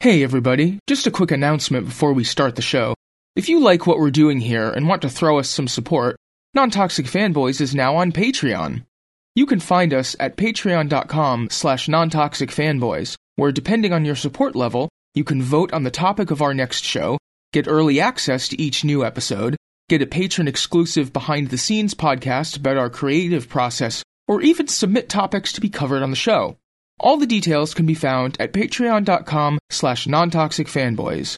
Hey everybody, just a quick announcement before we start the show. If you like what we're doing here and want to throw us some support, Non Toxic Fanboys is now on Patreon. You can find us at patreon.com slash nontoxicfanboys, where depending on your support level, you can vote on the topic of our next show, get early access to each new episode, get a patron exclusive behind the scenes podcast about our creative process, or even submit topics to be covered on the show. All the details can be found at patreon.com slash nontoxicfanboys.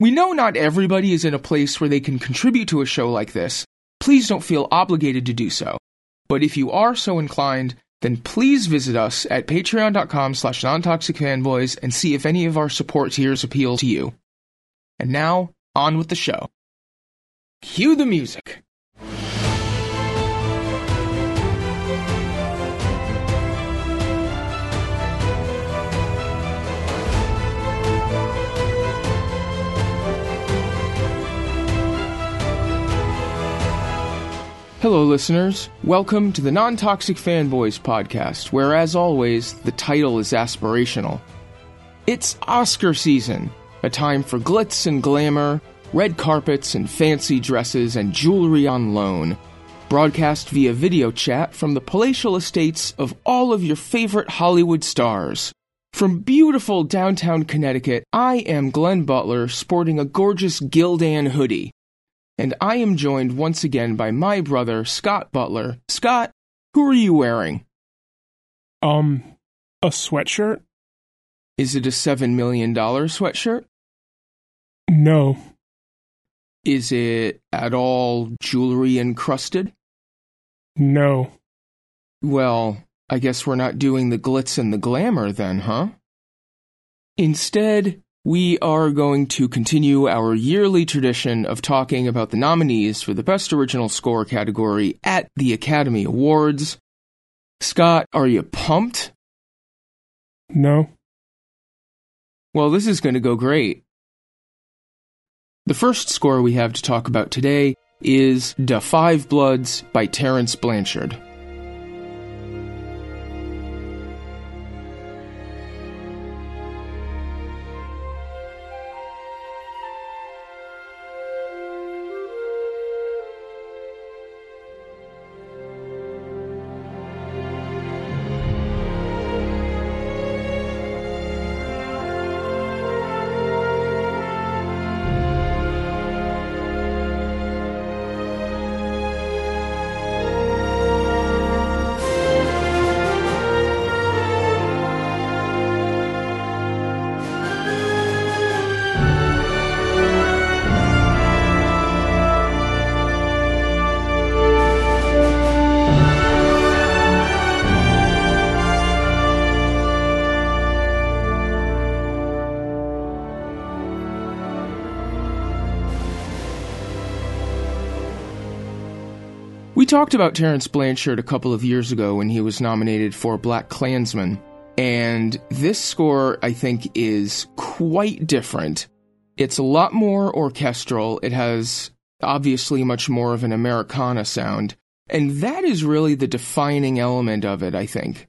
We know not everybody is in a place where they can contribute to a show like this. Please don't feel obligated to do so. But if you are so inclined, then please visit us at patreon.com slash nontoxicfanboys and see if any of our support tiers appeal to you. And now, on with the show. Cue the music. Hello, listeners. Welcome to the Non Toxic Fanboys podcast, where, as always, the title is aspirational. It's Oscar season, a time for glitz and glamour, red carpets and fancy dresses and jewelry on loan. Broadcast via video chat from the palatial estates of all of your favorite Hollywood stars. From beautiful downtown Connecticut, I am Glenn Butler, sporting a gorgeous Gildan hoodie and I am joined once again by my brother, Scott Butler. Scott, who are you wearing? Um, a sweatshirt? Is it a $7 million sweatshirt? No. Is it at all jewelry encrusted? No. Well, I guess we're not doing the glitz and the glamour then, huh? Instead, we are going to continue our yearly tradition of talking about the nominees for the Best Original Score category at the Academy Awards. Scott, are you pumped? No. Well, this is going to go great. The first score we have to talk about today is Da Five Bloods by Terence Blanchard. Talked about Terence Blanchard a couple of years ago when he was nominated for Black Klansman, and this score, I think, is quite different. It's a lot more orchestral. It has obviously much more of an Americana sound, and that is really the defining element of it, I think.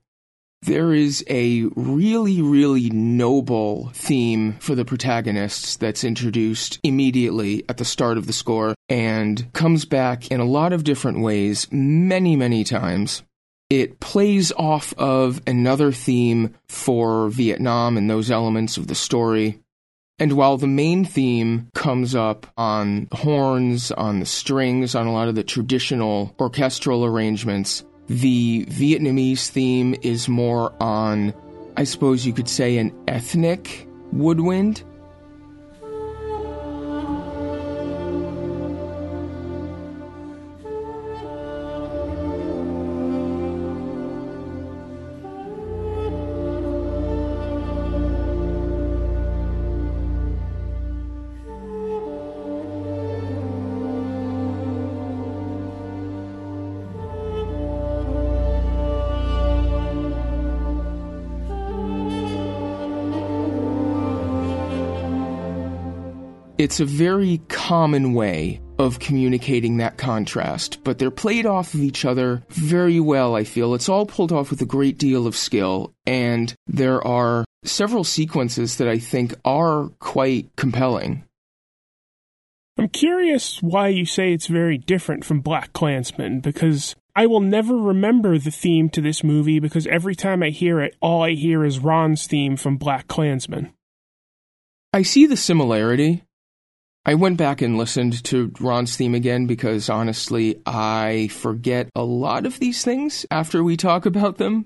There is a really, really noble theme for the protagonists that's introduced immediately at the start of the score and comes back in a lot of different ways, many, many times. It plays off of another theme for Vietnam and those elements of the story. And while the main theme comes up on horns, on the strings, on a lot of the traditional orchestral arrangements, the Vietnamese theme is more on, I suppose you could say, an ethnic woodwind. It's a very common way of communicating that contrast, but they're played off of each other very well, I feel. It's all pulled off with a great deal of skill, and there are several sequences that I think are quite compelling. I'm curious why you say it's very different from Black Klansman because I will never remember the theme to this movie because every time I hear it, all I hear is Ron's theme from Black Klansman. I see the similarity. I went back and listened to Ron's theme again because honestly, I forget a lot of these things after we talk about them.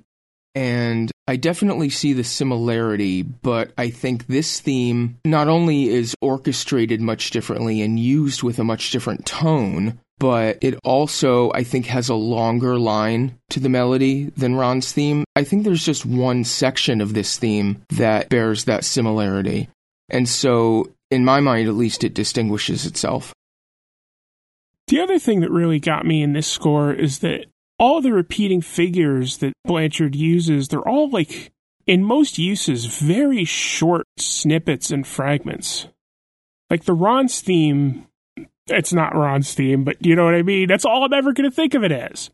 And I definitely see the similarity, but I think this theme not only is orchestrated much differently and used with a much different tone, but it also, I think, has a longer line to the melody than Ron's theme. I think there's just one section of this theme that bears that similarity. And so, in my mind, at least, it distinguishes itself. The other thing that really got me in this score is that all the repeating figures that Blanchard uses, they're all like, in most uses, very short snippets and fragments. Like the Ron's theme it's not Ron's theme, but you know what I mean? That's all I'm ever going to think of it as.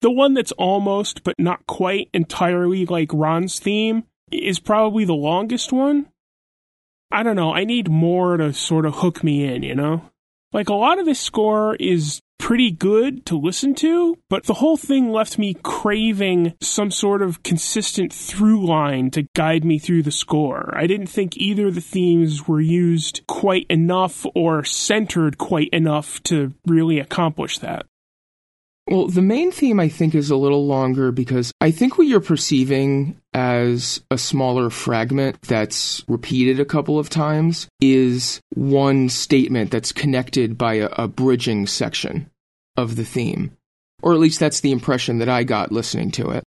The one that's almost, but not quite entirely like Ron's theme is probably the longest one. I don't know. I need more to sort of hook me in, you know? Like a lot of this score is pretty good to listen to, but the whole thing left me craving some sort of consistent through line to guide me through the score. I didn't think either of the themes were used quite enough or centered quite enough to really accomplish that. Well, the main theme I think is a little longer because I think what you're perceiving as a smaller fragment that's repeated a couple of times is one statement that's connected by a, a bridging section of the theme. Or at least that's the impression that I got listening to it.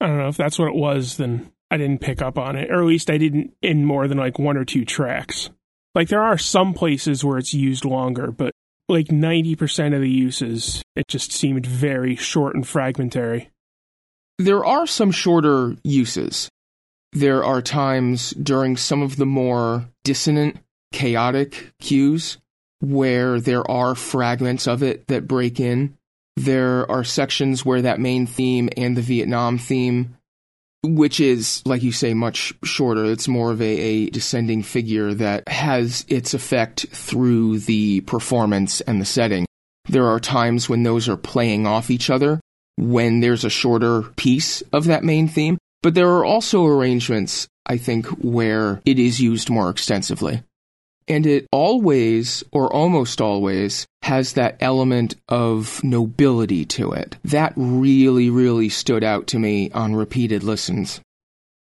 I don't know if that's what it was, then I didn't pick up on it. Or at least I didn't in more than like one or two tracks. Like there are some places where it's used longer, but like 90% of the uses, it just seemed very short and fragmentary. There are some shorter uses. There are times during some of the more dissonant, chaotic cues where there are fragments of it that break in. There are sections where that main theme and the Vietnam theme, which is, like you say, much shorter, it's more of a, a descending figure that has its effect through the performance and the setting. There are times when those are playing off each other when there's a shorter piece of that main theme, but there are also arrangements, I think, where it is used more extensively. And it always, or almost always, has that element of nobility to it. That really, really stood out to me on repeated listens.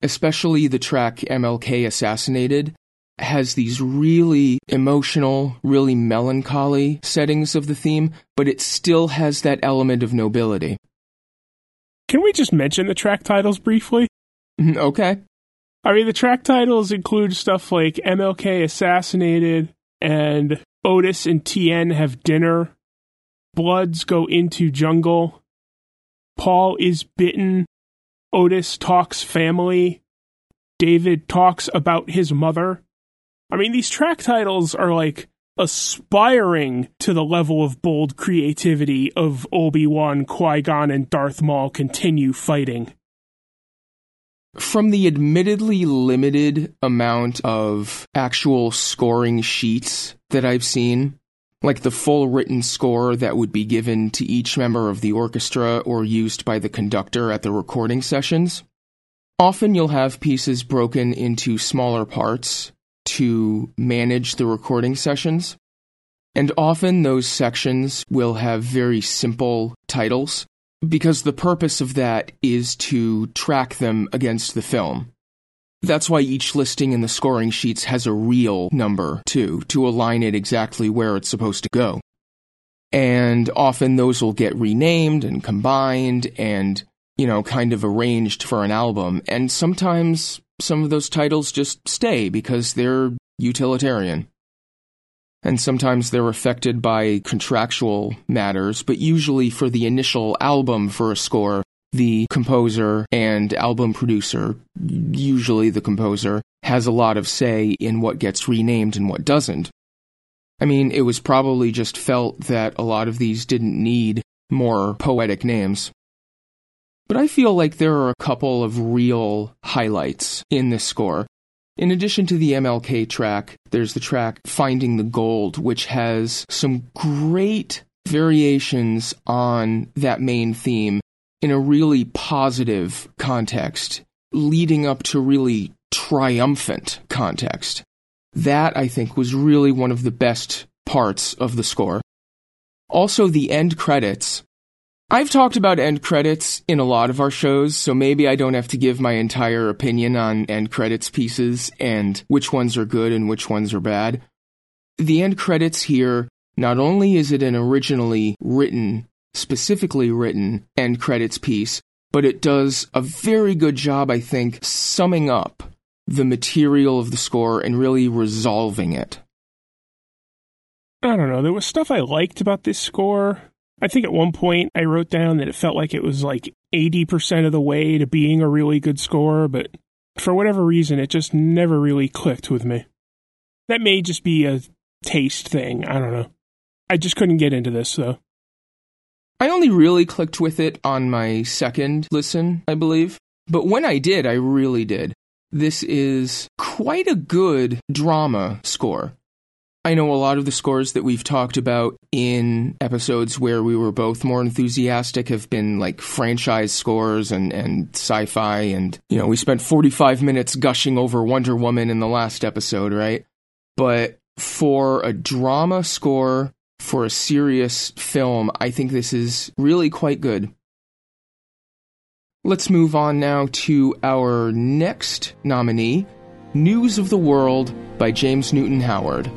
Especially the track MLK Assassinated has these really emotional, really melancholy settings of the theme, but it still has that element of nobility. Can we just mention the track titles briefly? Mm-hmm. okay. I mean, the track titles include stuff like MLK Assassinated and Otis and Tien have dinner, Bloods go into jungle, Paul is bitten, Otis talks family, David talks about his mother. I mean, these track titles are like aspiring to the level of bold creativity of Obi Wan, Qui Gon, and Darth Maul continue fighting. From the admittedly limited amount of actual scoring sheets that I've seen, like the full written score that would be given to each member of the orchestra or used by the conductor at the recording sessions, often you'll have pieces broken into smaller parts to manage the recording sessions. And often those sections will have very simple titles because the purpose of that is to track them against the film. That's why each listing in the scoring sheets has a real number, too, to align it exactly where it's supposed to go. And often those will get renamed and combined and, you know, kind of arranged for an album. And sometimes some of those titles just stay because they're utilitarian and sometimes they're affected by contractual matters, but usually for the initial album for a score, the composer and album producer, usually the composer, has a lot of say in what gets renamed and what doesn't. I mean, it was probably just felt that a lot of these didn't need more poetic names. But I feel like there are a couple of real highlights in this score. In addition to the MLK track, there's the track Finding the Gold, which has some great variations on that main theme in a really positive context, leading up to really triumphant context. That, I think, was really one of the best parts of the score. Also, the end credits I've talked about end credits in a lot of our shows, so maybe I don't have to give my entire opinion on end credits pieces and which ones are good and which ones are bad. The end credits here, not only is it an originally written, specifically written end credits piece, but it does a very good job, I think, summing up the material of the score and really resolving it. I don't know. There was stuff I liked about this score, I think at one point I wrote down that it felt like it was like 80% of the way to being a really good score, but for whatever reason, it just never really clicked with me. That may just be a taste thing. I don't know. I just couldn't get into this, though. I only really clicked with it on my second listen, I believe. But when I did, I really did. This is quite a good drama score. I know a lot of the scores that we've talked about in episodes where we were both more enthusiastic have been like franchise scores and, and sci fi. And, you know, we spent 45 minutes gushing over Wonder Woman in the last episode, right? But for a drama score, for a serious film, I think this is really quite good. Let's move on now to our next nominee News of the World by James Newton Howard.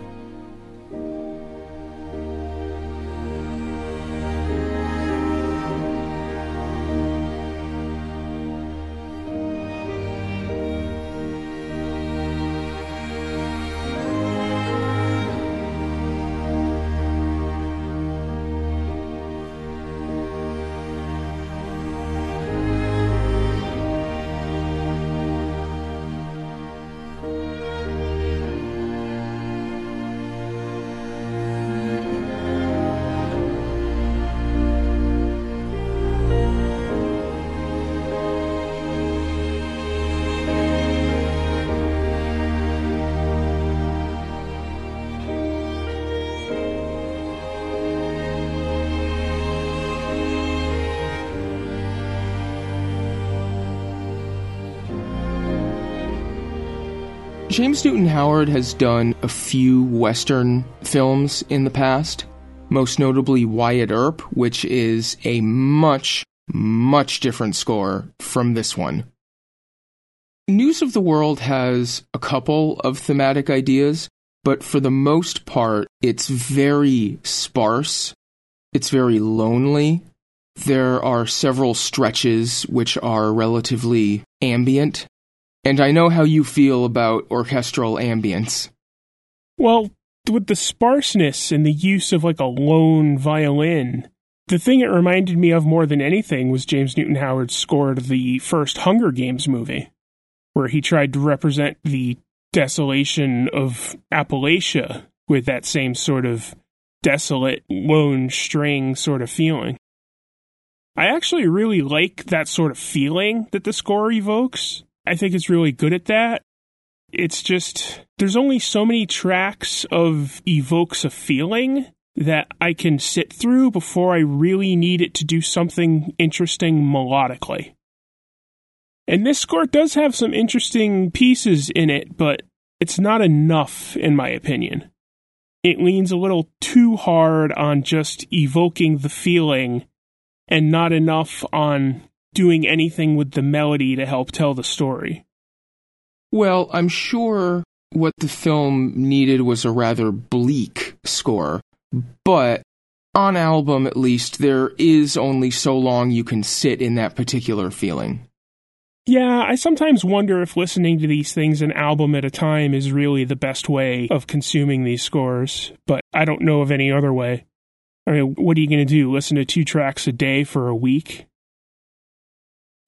James Newton Howard has done a few Western films in the past, most notably Wyatt Earp, which is a much, much different score from this one. News of the World has a couple of thematic ideas, but for the most part, it's very sparse. It's very lonely. There are several stretches which are relatively ambient and I know how you feel about orchestral ambience. Well, with the sparseness and the use of like a lone violin, the thing it reminded me of more than anything was James Newton Howard's score to the first Hunger Games movie, where he tried to represent the desolation of Appalachia with that same sort of desolate lone string sort of feeling. I actually really like that sort of feeling that the score evokes. I think it's really good at that. It's just, there's only so many tracks of evokes a feeling that I can sit through before I really need it to do something interesting melodically. And this score does have some interesting pieces in it, but it's not enough, in my opinion. It leans a little too hard on just evoking the feeling and not enough on doing anything with the melody to help tell the story. Well, I'm sure what the film needed was a rather bleak score, but on album at least, there is only so long you can sit in that particular feeling. Yeah, I sometimes wonder if listening to these things an album at a time is really the best way of consuming these scores, but I don't know of any other way. I mean, what are you going to do? Listen to two tracks a day for a week?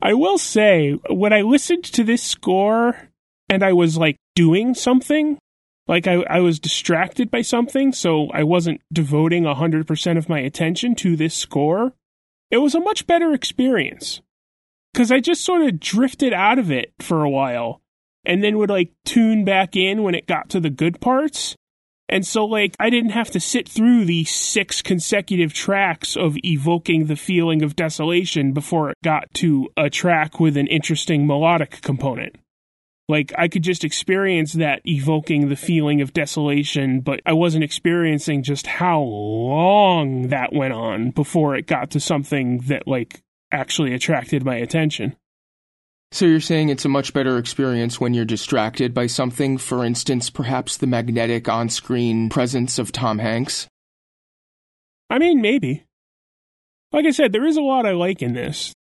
I will say, when I listened to this score and I was like doing something, like I, I was distracted by something, so I wasn't devoting 100% of my attention to this score, it was a much better experience. because I just sort of drifted out of it for a while and then would like tune back in when it got to the good parts. And so, like, I didn't have to sit through the six consecutive tracks of evoking the feeling of desolation before it got to a track with an interesting melodic component. Like, I could just experience that evoking the feeling of desolation, but I wasn't experiencing just how long that went on before it got to something that, like, actually attracted my attention. So you're saying it's a much better experience when you're distracted by something, for instance, perhaps the magnetic on screen presence of Tom Hanks? I mean, maybe. Like I said, there is a lot I like in this.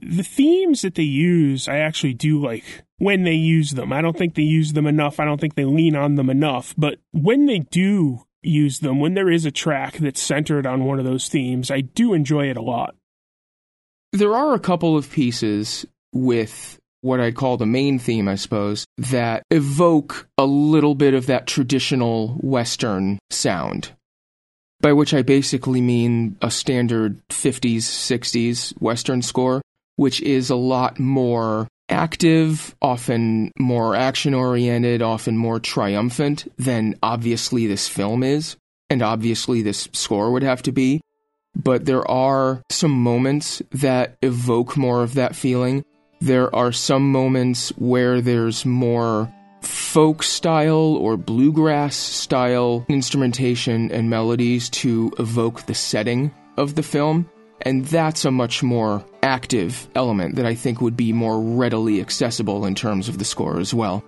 The themes that they use, I actually do like when they use them. I don't think they use them enough. I don't think they lean on them enough. But when they do use them, when there is a track that's centered on one of those themes, I do enjoy it a lot. There are a couple of pieces with what I'd call the main theme, I suppose, that evoke a little bit of that traditional Western sound. By which I basically mean a standard 50s, 60s Western score, which is a lot more active, often more action oriented, often more triumphant than obviously this film is, and obviously this score would have to be. But there are some moments that evoke more of that feeling there are some moments where there's more folk style or bluegrass style instrumentation and melodies to evoke the setting of the film. And that's a much more active element that I think would be more readily accessible in terms of the score as well.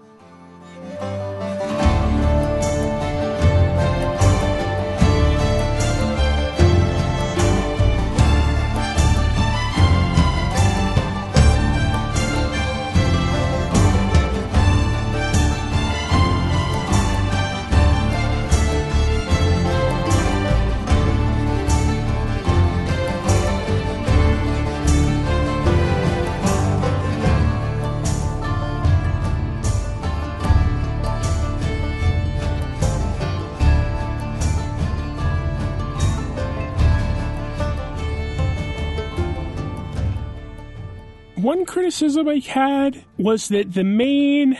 I had was that the main,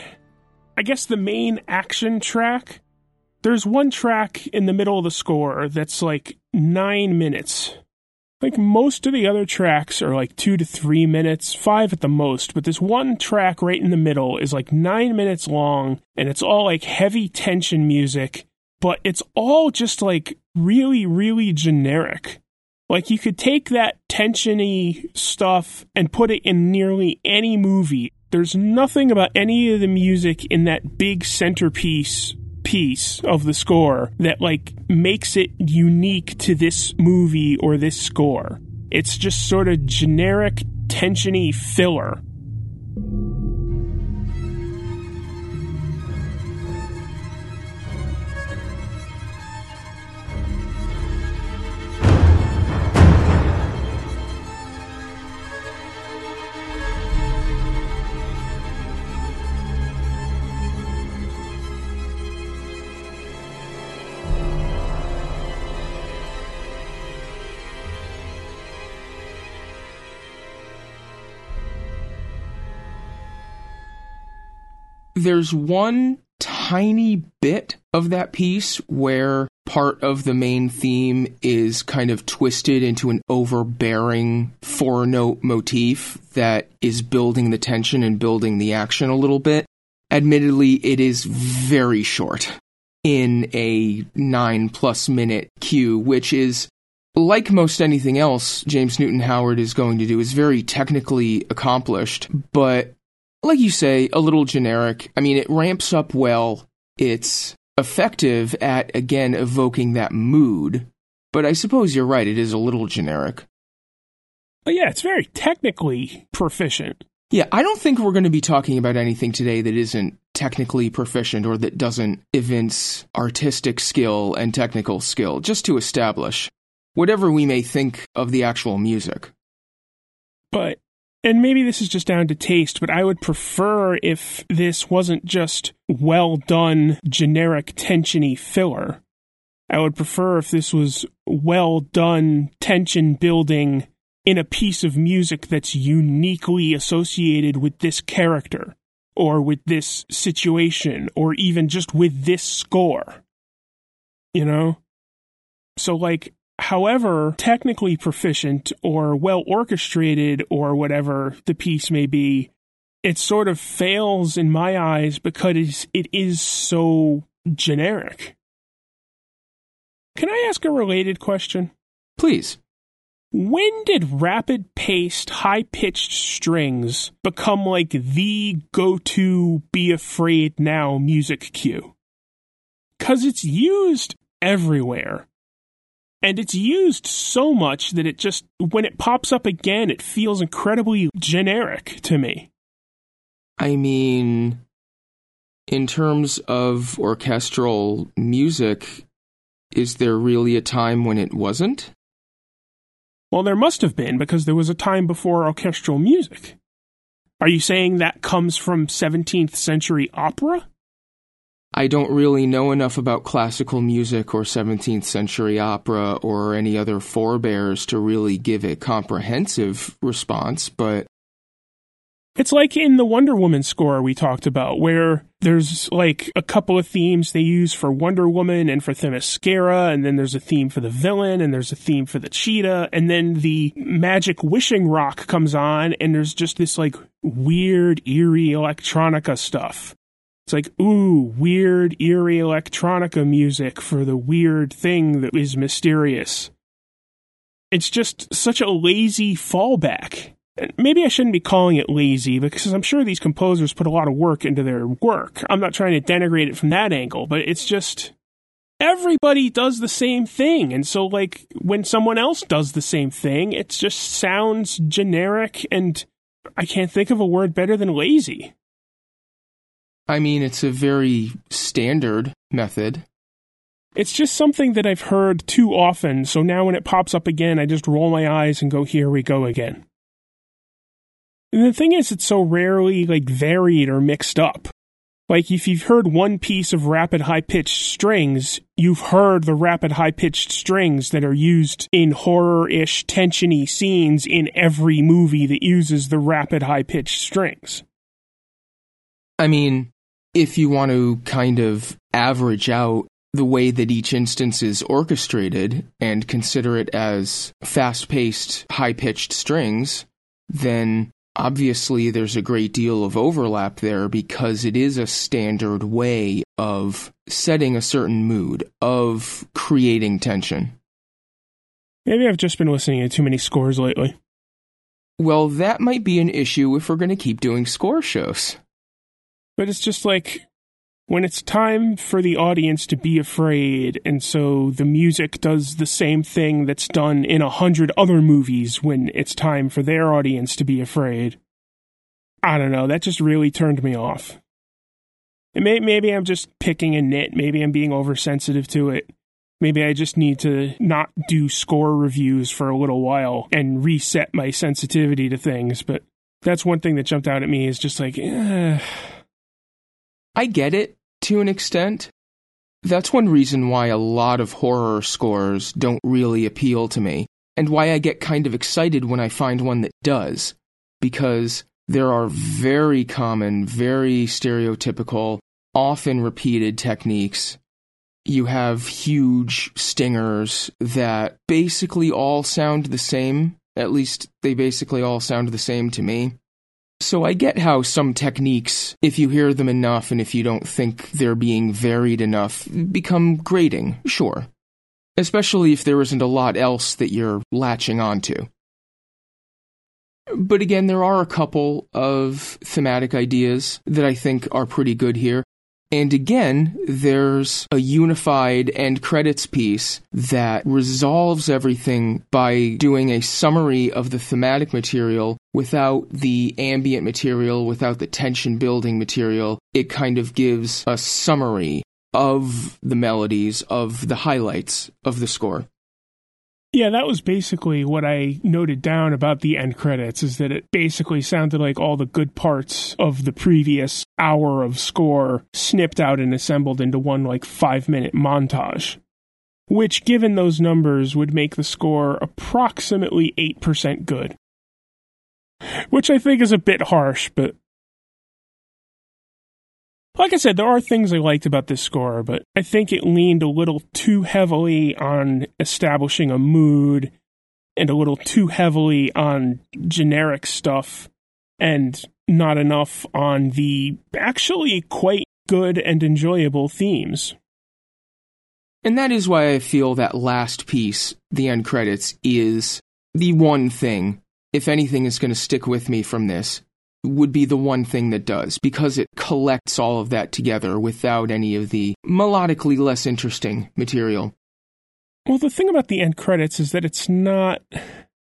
I guess the main action track, there's one track in the middle of the score that's like nine minutes. Like most of the other tracks are like two to three minutes, five at the most, but this one track right in the middle is like nine minutes long and it's all like heavy tension music, but it's all just like really, really generic. Like you could take that tensiony stuff and put it in nearly any movie. There's nothing about any of the music in that big centerpiece piece of the score that like makes it unique to this movie or this score. It's just sort of generic tensiony filler. There's one tiny bit of that piece where part of the main theme is kind of twisted into an overbearing four note motif that is building the tension and building the action a little bit. Admittedly, it is very short in a nine plus minute cue, which is like most anything else James Newton Howard is going to do, is very technically accomplished, but like you say, a little generic. I mean, it ramps up well. It's effective at, again, evoking that mood. But I suppose you're right, it is a little generic. But yeah, it's very technically proficient. Yeah, I don't think we're going to be talking about anything today that isn't technically proficient or that doesn't evince artistic skill and technical skill, just to establish whatever we may think of the actual music. But and maybe this is just down to taste, but I would prefer if this wasn't just well done, generic, tensiony filler. I would prefer if this was well done, tension building, in a piece of music that's uniquely associated with this character or with this situation or even just with this score. You know? So, like, however technically proficient or well orchestrated or whatever the piece may be, it sort of fails in my eyes because it is so generic. Can I ask a related question? Please. When did rapid paced, high pitched strings become like the go to be afraid now music cue? Because it's used everywhere. And it's used so much that it just, when it pops up again, it feels incredibly generic to me. I mean, in terms of orchestral music, is there really a time when it wasn't? Well, there must have been because there was a time before orchestral music. Are you saying that comes from 17th century opera? I don't really know enough about classical music or 17th century opera or any other forebears to really give a comprehensive response, but it's like in the Wonder Woman score we talked about, where there's like a couple of themes they use for Wonder Woman and for Themyscira, and then there's a theme for the villain, and there's a theme for the cheetah, and then the magic wishing rock comes on, and there's just this like weird, eerie electronica stuff. It's like, ooh, weird, eerie electronica music for the weird thing that is mysterious. It's just such a lazy fallback maybe I shouldn't be calling it lazy because I'm sure these composers put a lot of work into their work. I'm not trying to denigrate it from that angle, but it's just everybody does the same thing. And so, like, when someone else does the same thing, it just sounds generic and I can't think of a word better than lazy. I mean, it's a very standard method. It's just something that I've heard too often, so now when it pops up again, I just roll my eyes and go, here we go again. And the thing is, it's so rarely like varied or mixed up. Like if you've heard one piece of rapid high pitched strings, you've heard the rapid high pitched strings that are used in horror ish tensiony scenes in every movie that uses the rapid high pitched strings. I mean, if you want to kind of average out the way that each instance is orchestrated and consider it as fast paced, high pitched strings, then Obviously, there's a great deal of overlap there because it is a standard way of setting a certain mood, of creating tension. Maybe I've just been listening to too many scores lately. Well, that might be an issue if we're going to keep doing score shows. But it's just like when it's time for the audience to be afraid, and so the music does the same thing that's done in a hundred other movies when it's time for their audience to be afraid. I don't know, that just really turned me off. May- maybe I'm just picking a nit, maybe I'm being oversensitive to it. Maybe I just need to not do score reviews for a little while and reset my sensitivity to things, but that's one thing that jumped out at me is just like, eh. I get it to an extent. That's one reason why a lot of horror scores don't really appeal to me, and why I get kind of excited when I find one that does, because there are very common, very stereotypical, often repeated techniques. You have huge stingers that basically all sound the same. At least they basically all sound the same to me. So I get how some techniques, if you hear them enough and if you don't think they're being varied enough, become grating, sure. Especially if there isn't a lot else that you're latching onto. But again, there are a couple of thematic ideas that I think are pretty good here. And again, there's a unified end credits piece that resolves everything by doing a summary of the thematic material without the ambient material, without the tension building material. It kind of gives a summary of the melodies, of the highlights of the score. Yeah, that was basically what I noted down about the end credits is that it basically sounded like all the good parts of the previous hour of score snipped out and assembled into one like 5 minute montage. which, given those numbers, would make the score approximately 8% good. Which I think is a bit harsh, but. Like I said, there are things I liked about this score, but I think it leaned a little too heavily on establishing a mood and a little too heavily on generic stuff and not enough on the actually quite good and enjoyable themes. And that is why I feel that last piece, the end credits, is the one thing, if anything is going to stick with me from this, would be the one thing that does, because it collects all of that together without any of the melodically less interesting material. Well, the thing about the end credits is that it's not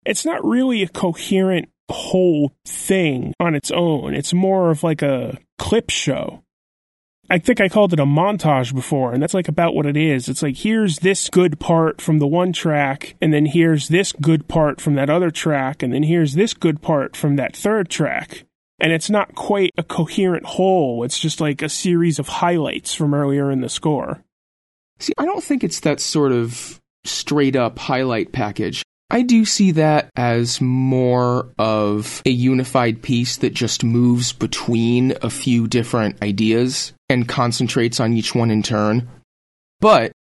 it's not really a coherent whole thing on its own. It's more of like a clip show. I think I called it a montage before, and that's like about what it is. It's like here's this good part from the one track, and then here's this good part from that other track, and then here's this good part from that third track. And it's not quite a coherent whole. It's just like a series of highlights from earlier in the score. See, I don't think it's that sort of straight up highlight package. I do see that as more of a unified piece that just moves between a few different ideas and concentrates on each one in turn. But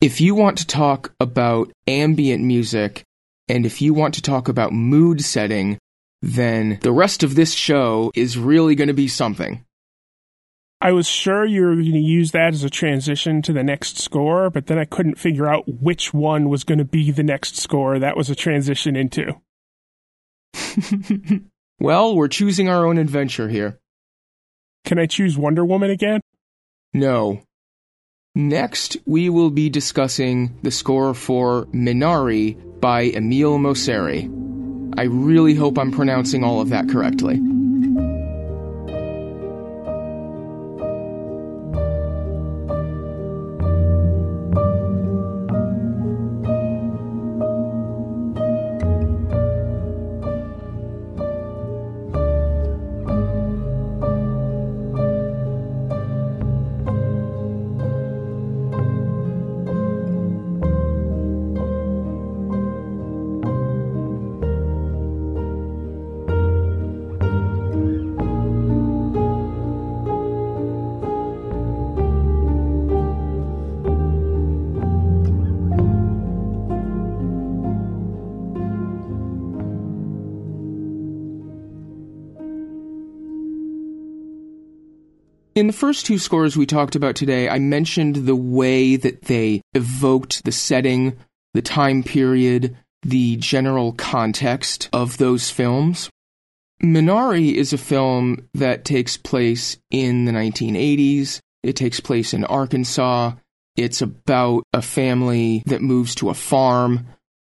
if you want to talk about ambient music and if you want to talk about mood setting, then the rest of this show is really going to be something. I was sure you were going to use that as a transition to the next score, but then I couldn't figure out which one was going to be the next score that was a transition into. well, we're choosing our own adventure here. Can I choose Wonder Woman again? No. Next, we will be discussing the score for Minari by Emile Mosseri. I really hope I'm pronouncing all of that correctly. In the first two scores we talked about today, I mentioned the way that they evoked the setting, the time period, the general context of those films. Minari is a film that takes place in the 1980s. It takes place in Arkansas. It's about a family that moves to a farm.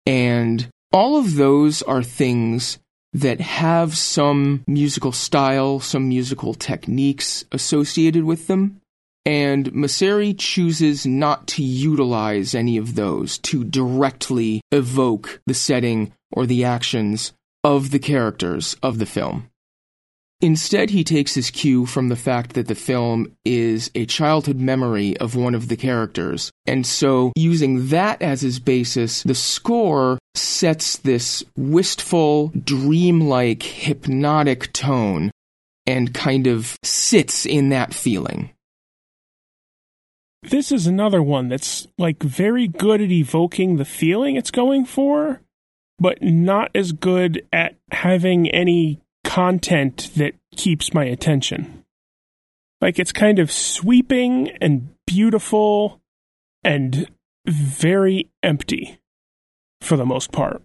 And all of those are things that have some musical style, some musical techniques associated with them. And Mosseri chooses not to utilize any of those to directly evoke the setting or the actions of the characters of the film. Instead, he takes his cue from the fact that the film is a childhood memory of one of the characters. And so, using that as his basis, the score sets this wistful, dreamlike, hypnotic tone and kind of sits in that feeling. This is another one that's like very good at evoking the feeling it's going for, but not as good at having any content that keeps my attention. Like it's kind of sweeping and beautiful and very empty for the most part.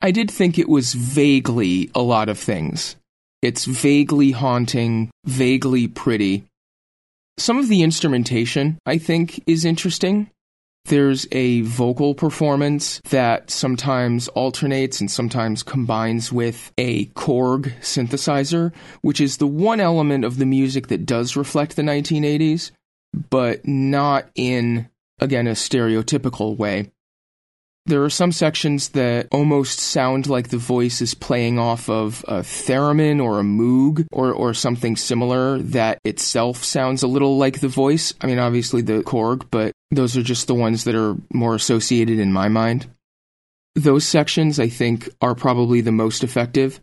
I did think it was vaguely a lot of things. It's vaguely haunting, vaguely pretty. Some of the instrumentation, I think, is interesting. There's a vocal performance that sometimes alternates and sometimes combines with a Korg synthesizer, which is the one element of the music that does reflect the 1980s, but not in, again, a stereotypical way. There are some sections that almost sound like the voice is playing off of a theremin or a moog or, or something similar that itself sounds a little like the voice. I mean, obviously the Korg, but those are just the ones that are more associated in my mind. Those sections, I think, are probably the most effective.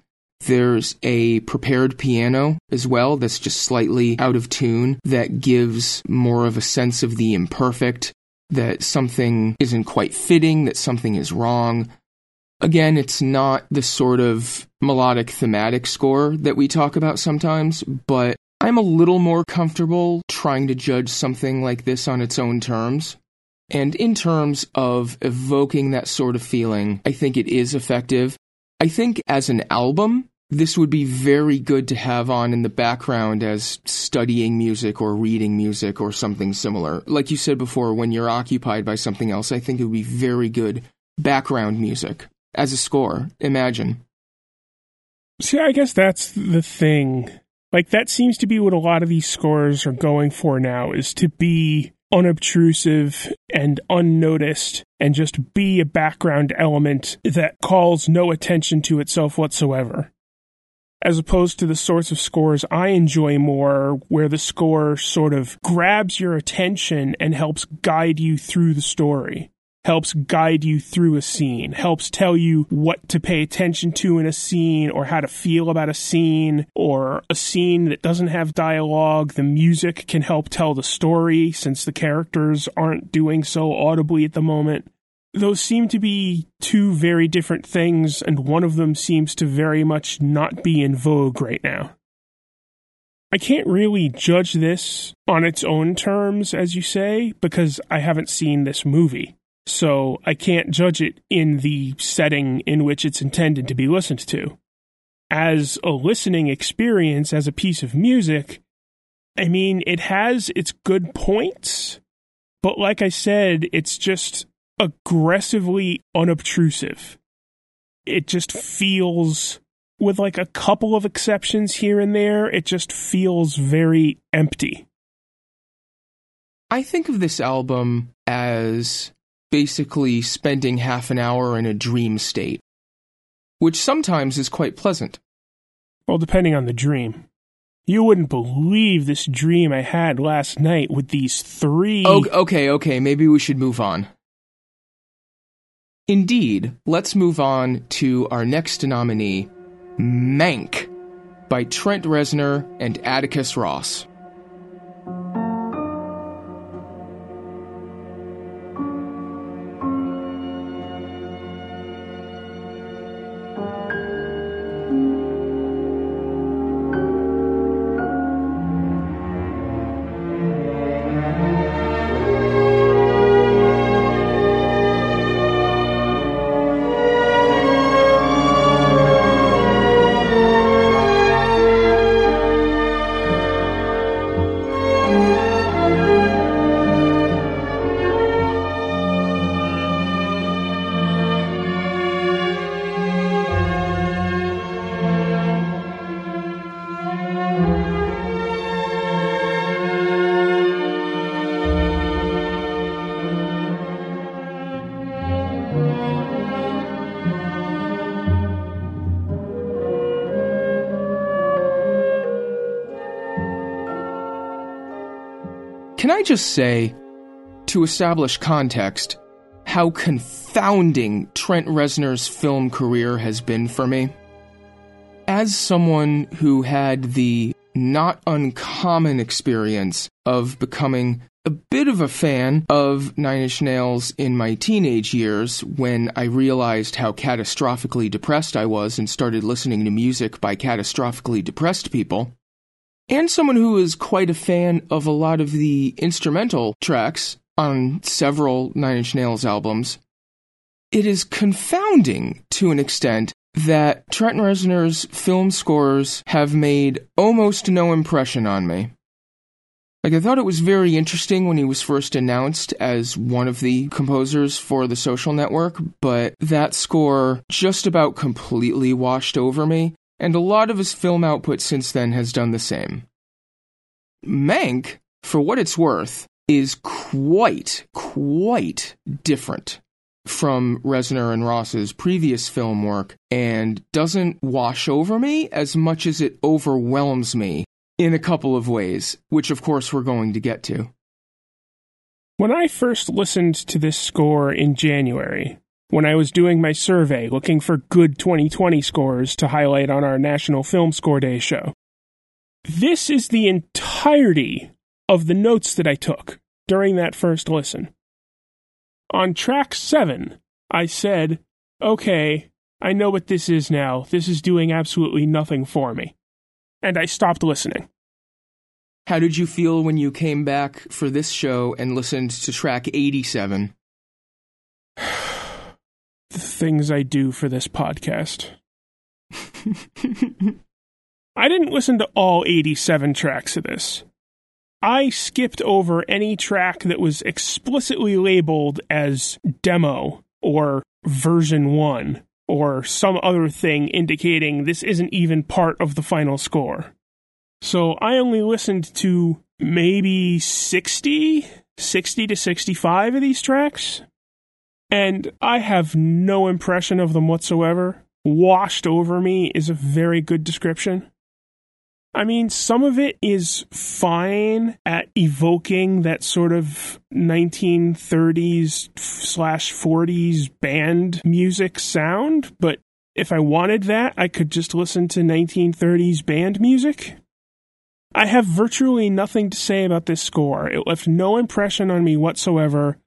There's a prepared piano as well that's just slightly out of tune that gives more of a sense of the imperfect that something isn't quite fitting, that something is wrong. Again, it's not the sort of melodic thematic score that we talk about sometimes, but I'm a little more comfortable trying to judge something like this on its own terms. And in terms of evoking that sort of feeling, I think it is effective. I think as an album, this would be very good to have on in the background as studying music or reading music or something similar. Like you said before, when you're occupied by something else, I think it would be very good background music as a score. Imagine. See, I guess that's the thing. Like, that seems to be what a lot of these scores are going for now, is to be unobtrusive and unnoticed and just be a background element that calls no attention to itself whatsoever as opposed to the sorts of scores I enjoy more, where the score sort of grabs your attention and helps guide you through the story, helps guide you through a scene, helps tell you what to pay attention to in a scene or how to feel about a scene or a scene that doesn't have dialogue. The music can help tell the story since the characters aren't doing so audibly at the moment those seem to be two very different things, and one of them seems to very much not be in vogue right now. I can't really judge this on its own terms, as you say, because I haven't seen this movie. So I can't judge it in the setting in which it's intended to be listened to. As a listening experience, as a piece of music, I mean, it has its good points, but like I said, it's just aggressively unobtrusive. It just feels, with like a couple of exceptions here and there, it just feels very empty. I think of this album as basically spending half an hour in a dream state, which sometimes is quite pleasant. Well, depending on the dream. You wouldn't believe this dream I had last night with these three. Oh, okay, okay, maybe we should move on. Indeed, let's move on to our next nominee, Mank, by Trent Reznor and Atticus Ross. Can I just say, to establish context, how confounding Trent Reznor's film career has been for me? As someone who had the not uncommon experience of becoming a bit of a fan of Nine Inch Nails in my teenage years when I realized how catastrophically depressed I was and started listening to music by catastrophically depressed people and someone who is quite a fan of a lot of the instrumental tracks on several Nine Inch Nails albums, it is confounding to an extent that Trent Reznor's film scores have made almost no impression on me. Like, I thought it was very interesting when he was first announced as one of the composers for the social network, but that score just about completely washed over me and a lot of his film output since then has done the same. Mank, for what it's worth, is quite, quite different from Reznor and Ross's previous film work and doesn't wash over me as much as it overwhelms me in a couple of ways, which of course we're going to get to. When I first listened to this score in January, when I was doing my survey looking for good 2020 scores to highlight on our National Film Score Day show, this is the entirety of the notes that I took during that first listen. On track 7, I said, okay, I know what this is now. This is doing absolutely nothing for me. And I stopped listening. How did you feel when you came back for this show and listened to track 87? the things I do for this podcast. I didn't listen to all 87 tracks of this. I skipped over any track that was explicitly labeled as demo or version 1 or some other thing indicating this isn't even part of the final score. So I only listened to maybe 60, 60 to 65 of these tracks. And I have no impression of them whatsoever. Washed over me is a very good description. I mean, some of it is fine at evoking that sort of 1930s slash 40s band music sound, but if I wanted that, I could just listen to 1930s band music. I have virtually nothing to say about this score. It left no impression on me whatsoever.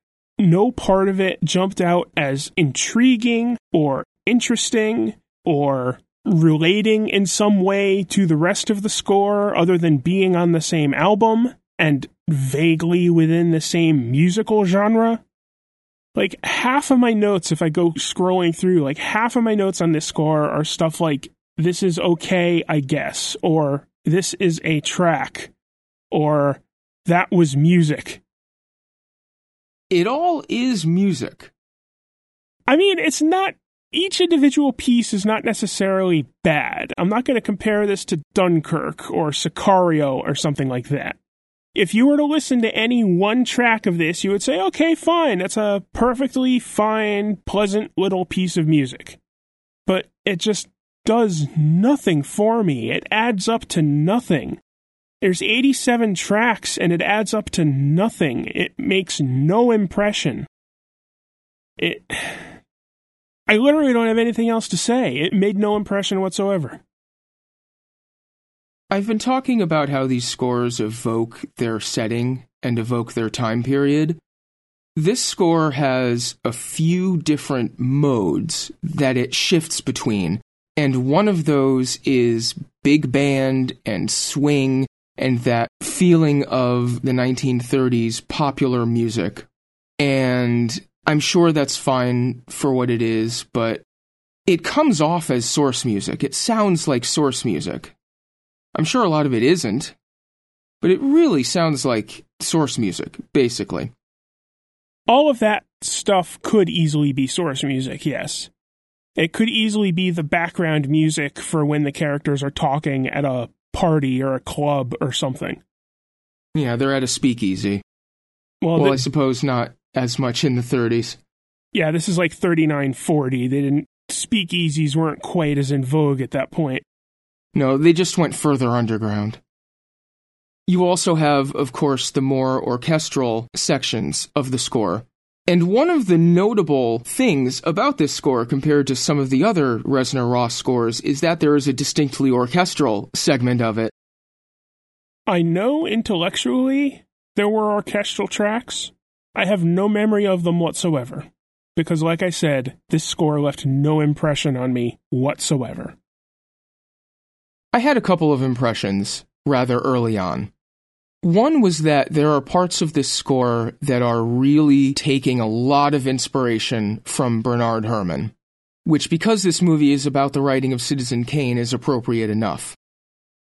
No part of it jumped out as intriguing or interesting or relating in some way to the rest of the score other than being on the same album and vaguely within the same musical genre. Like half of my notes, if I go scrolling through, like half of my notes on this score are stuff like, this is okay, I guess, or this is a track or that was music. It all is music. I mean, it's not, each individual piece is not necessarily bad. I'm not going to compare this to Dunkirk or Sicario or something like that. If you were to listen to any one track of this, you would say, okay, fine, that's a perfectly fine, pleasant little piece of music. But it just does nothing for me. It adds up to nothing. There's 87 tracks and it adds up to nothing. It makes no impression. It. I literally don't have anything else to say. It made no impression whatsoever. I've been talking about how these scores evoke their setting and evoke their time period. This score has a few different modes that it shifts between and one of those is big band and swing and that feeling of the 1930s popular music. And I'm sure that's fine for what it is, but it comes off as source music. It sounds like source music. I'm sure a lot of it isn't, but it really sounds like source music, basically. All of that stuff could easily be source music, yes. It could easily be the background music for when the characters are talking at a party or a club or something. Yeah, they're at a speakeasy. Well, well the, I suppose not as much in the 30s. Yeah, this is like 3940. They didn't speakeasies weren't quite as in vogue at that point. No, they just went further underground. You also have, of course, the more orchestral sections of the score, and one of the notable things about this score compared to some of the other Reznor Ross scores is that there is a distinctly orchestral segment of it. I know intellectually there were orchestral tracks. I have no memory of them whatsoever. Because, like I said, this score left no impression on me whatsoever. I had a couple of impressions rather early on. One was that there are parts of this score that are really taking a lot of inspiration from Bernard Herrmann, which, because this movie is about the writing of Citizen Kane, is appropriate enough.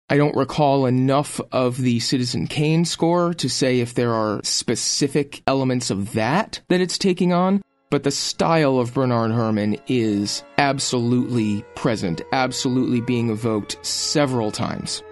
I don't recall enough of the Citizen Kane score to say if there are specific elements of that that it's taking on, but the style of Bernard Herrmann is absolutely present, absolutely being evoked several times.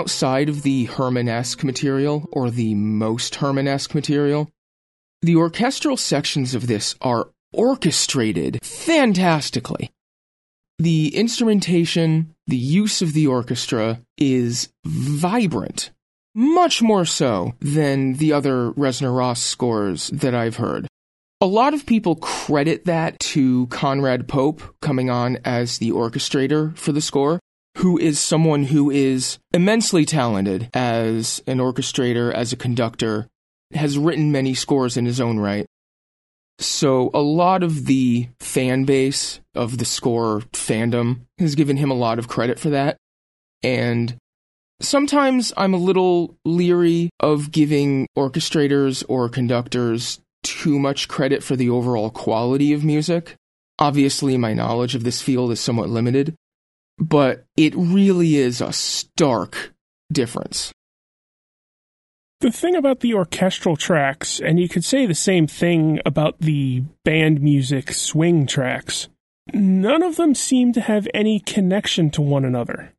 Outside of the Herrmann-esque material or the most Herrmann-esque material, the orchestral sections of this are orchestrated fantastically. The instrumentation, the use of the orchestra is vibrant, much more so than the other Reznor Ross scores that I've heard. A lot of people credit that to Conrad Pope coming on as the orchestrator for the score, who is someone who is immensely talented as an orchestrator, as a conductor, has written many scores in his own right. So a lot of the fan base of the score fandom has given him a lot of credit for that. And sometimes I'm a little leery of giving orchestrators or conductors too much credit for the overall quality of music. Obviously, my knowledge of this field is somewhat limited, but it really is a stark difference. The thing about the orchestral tracks, and you could say the same thing about the band music swing tracks, none of them seem to have any connection to one another.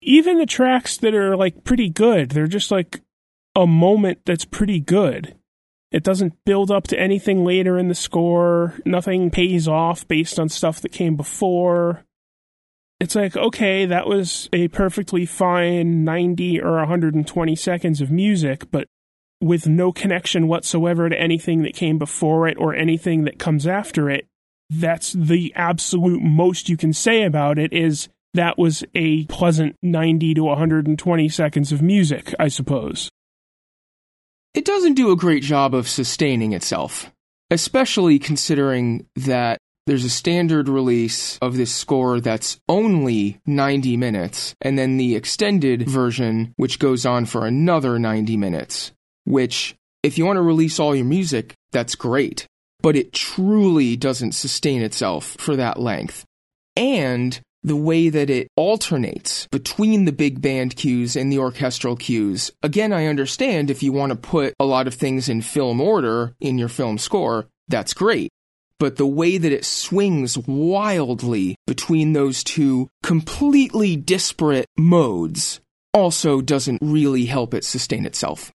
Even the tracks that are like pretty good, they're just like a moment that's pretty good. It doesn't build up to anything later in the score. Nothing pays off based on stuff that came before it's like, okay, that was a perfectly fine 90 or 120 seconds of music, but with no connection whatsoever to anything that came before it or anything that comes after it. That's the absolute most you can say about it is that was a pleasant 90 to 120 seconds of music, I suppose. It doesn't do a great job of sustaining itself, especially considering that there's a standard release of this score that's only 90 minutes, and then the extended version, which goes on for another 90 minutes. Which, if you want to release all your music, that's great, but it truly doesn't sustain itself for that length. And the way that it alternates between the big band cues and the orchestral cues. Again, I understand if you want to put a lot of things in film order in your film score, that's great but the way that it swings wildly between those two completely disparate modes also doesn't really help it sustain itself.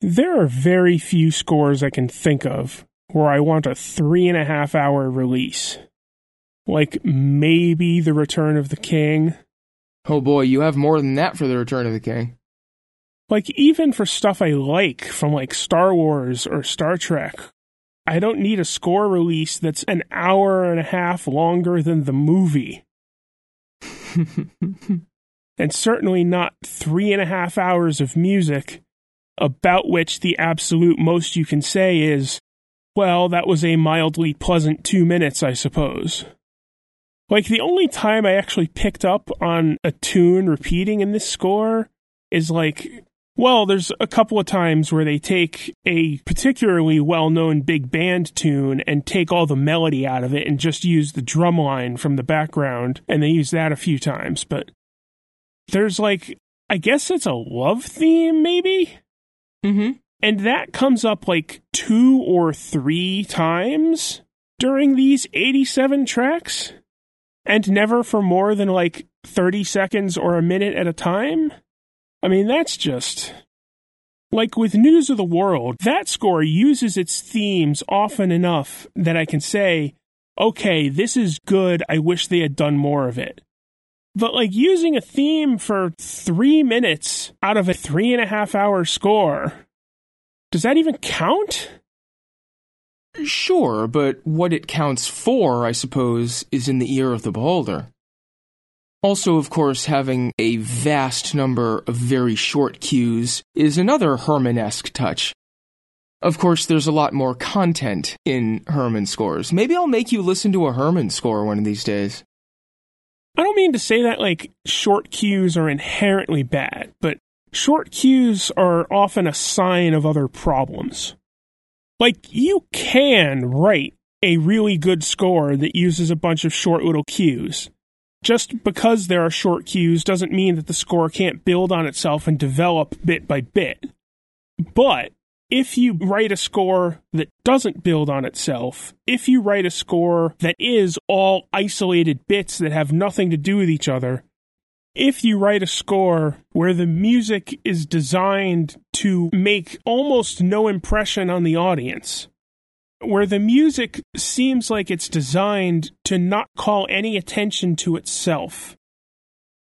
There are very few scores I can think of where I want a three and a half hour release. Like maybe The Return of the King. Oh boy, you have more than that for The Return of the King. Like, even for stuff I like from like Star Wars or Star Trek I don't need a score release that's an hour and a half longer than the movie. and certainly not three and a half hours of music, about which the absolute most you can say is, well, that was a mildly pleasant two minutes, I suppose. Like, the only time I actually picked up on a tune repeating in this score is like well, there's a couple of times where they take a particularly well known big band tune and take all the melody out of it and just use the drum line from the background, and they use that a few times. But there's like, I guess it's a love theme, maybe? Mm-hmm. And that comes up like two or three times during these 87 tracks, and never for more than like 30 seconds or a minute at a time. I mean, that's just. Like with News of the World, that score uses its themes often enough that I can say, okay, this is good, I wish they had done more of it. But like using a theme for three minutes out of a three and a half hour score, does that even count? Sure, but what it counts for, I suppose, is in the ear of the beholder. Also, of course, having a vast number of very short cues is another Herrmann-esque touch. Of course, there's a lot more content in Herrmann scores. Maybe I'll make you listen to a Herrmann score one of these days. I don't mean to say that like short cues are inherently bad, but short cues are often a sign of other problems. Like you can write a really good score that uses a bunch of short little cues. Just because there are short cues doesn't mean that the score can't build on itself and develop bit by bit. But if you write a score that doesn't build on itself, if you write a score that is all isolated bits that have nothing to do with each other, if you write a score where the music is designed to make almost no impression on the audience, where the music seems like it's designed to not call any attention to itself,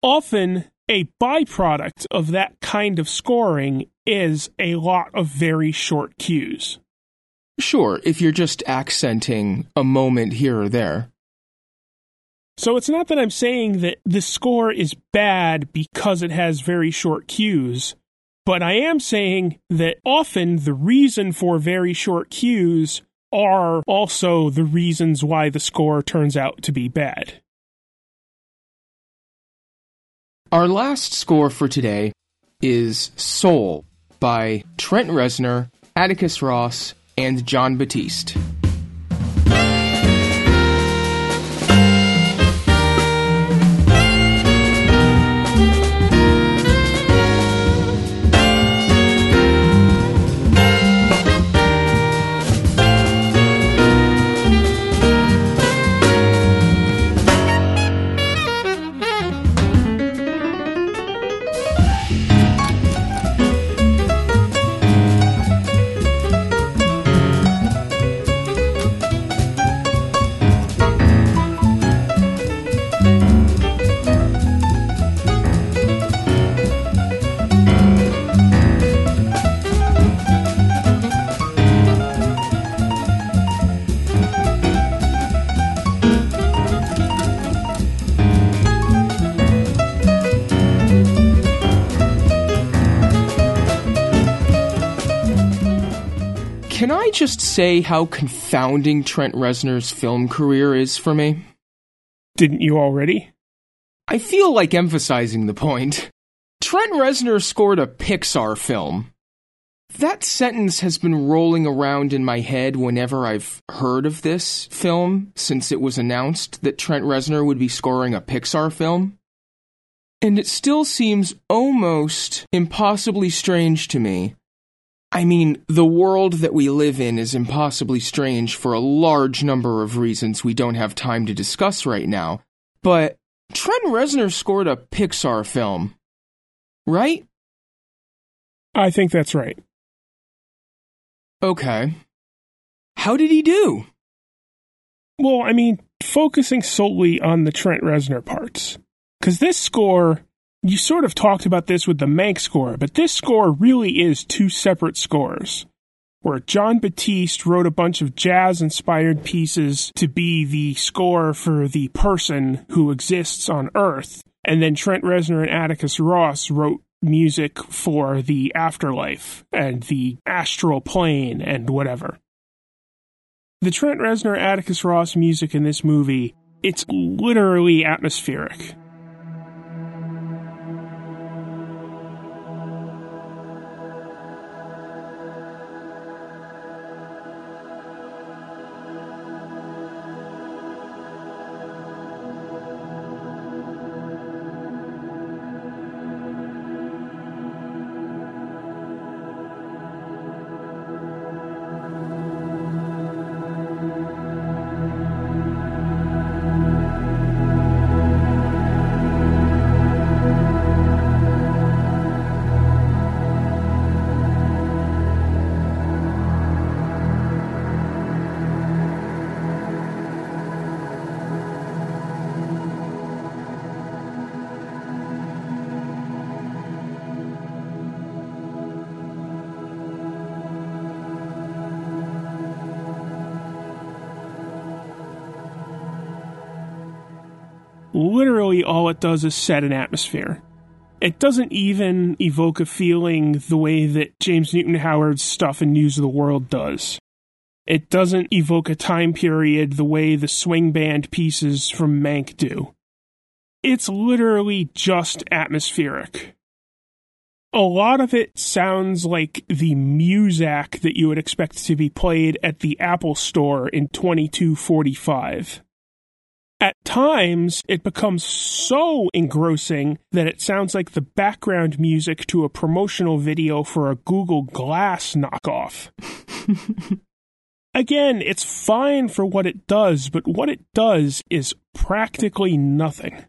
often a byproduct of that kind of scoring is a lot of very short cues. Sure, if you're just accenting a moment here or there. So it's not that I'm saying that the score is bad because it has very short cues, but I am saying that often the reason for very short cues are also the reasons why the score turns out to be bad. Our last score for today is Soul by Trent Reznor, Atticus Ross, and Jon Batiste. Just say how confounding Trent Reznor's film career is for me? Didn't you already? I feel like emphasizing the point. Trent Reznor scored a Pixar film. That sentence has been rolling around in my head whenever I've heard of this film since it was announced that Trent Reznor would be scoring a Pixar film. And it still seems almost impossibly strange to me I mean, the world that we live in is impossibly strange for a large number of reasons we don't have time to discuss right now. But Trent Reznor scored a Pixar film, right? I think that's right. Okay. How did he do? Well, I mean, focusing solely on the Trent Reznor parts. Because this score you sort of talked about this with the Mank score, but this score really is two separate scores. Where Jon Batiste wrote a bunch of jazz inspired pieces to be the score for the person who exists on Earth, and then Trent Reznor and Atticus Ross wrote music for the afterlife and the astral plane and whatever. The Trent Reznor Atticus Ross music in this movie, it's literally atmospheric. It does is set an atmosphere. It doesn't even evoke a feeling the way that James Newton Howard's stuff in News of the World does. It doesn't evoke a time period the way the swing band pieces from Mank do. It's literally just atmospheric. A lot of it sounds like the Muzak that you would expect to be played at the Apple Store in 2245. At times, it becomes so engrossing that it sounds like the background music to a promotional video for a Google Glass knockoff. Again, it's fine for what it does, but what it does is practically nothing.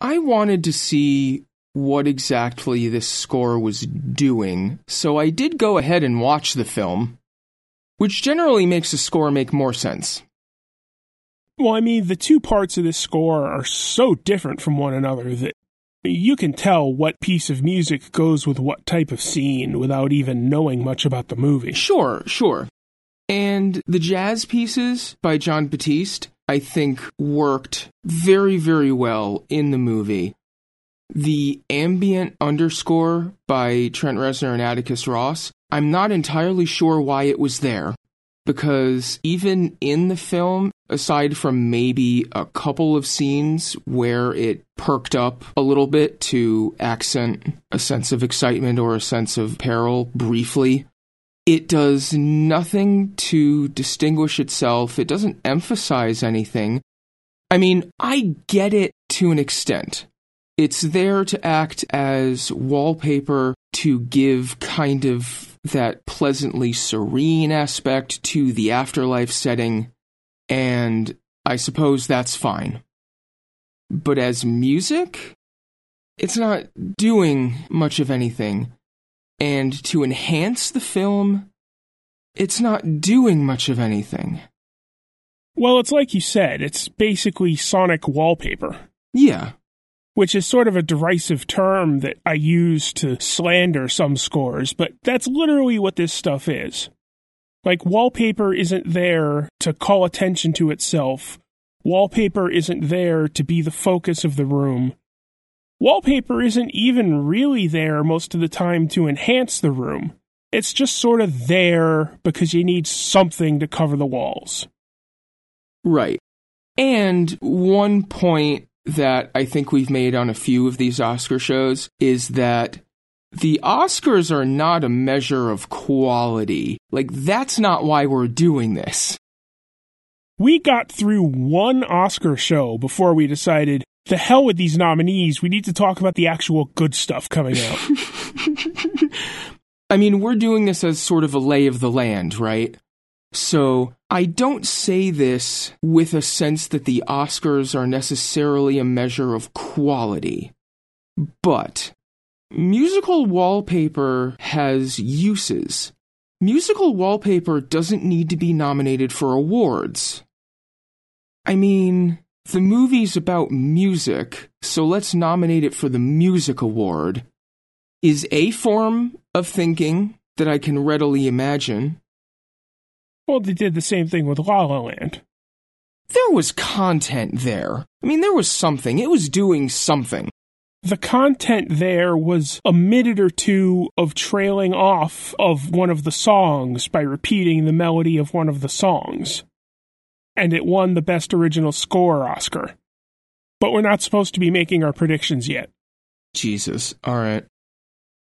I wanted to see what exactly this score was doing, so I did go ahead and watch the film, which generally makes a score make more sense. Well, I mean, the two parts of this score are so different from one another that you can tell what piece of music goes with what type of scene without even knowing much about the movie. Sure, sure. And the jazz pieces by Jon Batiste, I think, worked very, very well in the movie. The ambient underscore by Trent Reznor and Atticus Ross, I'm not entirely sure why it was there. Because even in the film, aside from maybe a couple of scenes where it perked up a little bit to accent a sense of excitement or a sense of peril briefly, it does nothing to distinguish itself. It doesn't emphasize anything. I mean, I get it to an extent. It's there to act as wallpaper to give kind of that pleasantly serene aspect to the afterlife setting, and I suppose that's fine. But as music, it's not doing much of anything. And to enhance the film, it's not doing much of anything. Well, it's like you said, it's basically sonic wallpaper. Yeah which is sort of a derisive term that I use to slander some scores, but that's literally what this stuff is. Like, wallpaper isn't there to call attention to itself. Wallpaper isn't there to be the focus of the room. Wallpaper isn't even really there most of the time to enhance the room. It's just sort of there because you need something to cover the walls. Right. And one point that I think we've made on a few of these Oscar shows is that the Oscars are not a measure of quality. Like, that's not why we're doing this. We got through one Oscar show before we decided, the hell with these nominees. We need to talk about the actual good stuff coming out. I mean, we're doing this as sort of a lay of the land, right? So I don't say this with a sense that the Oscars are necessarily a measure of quality, but musical wallpaper has uses. Musical wallpaper doesn't need to be nominated for awards. I mean, the movie's about music, so let's nominate it for the Music Award. Is a form of thinking that I can readily imagine. Well, they did the same thing with La La Land. There was content there. I mean, there was something. It was doing something. The content there was a minute or two of trailing off of one of the songs by repeating the melody of one of the songs. And it won the Best Original Score Oscar. But we're not supposed to be making our predictions yet. Jesus. All right.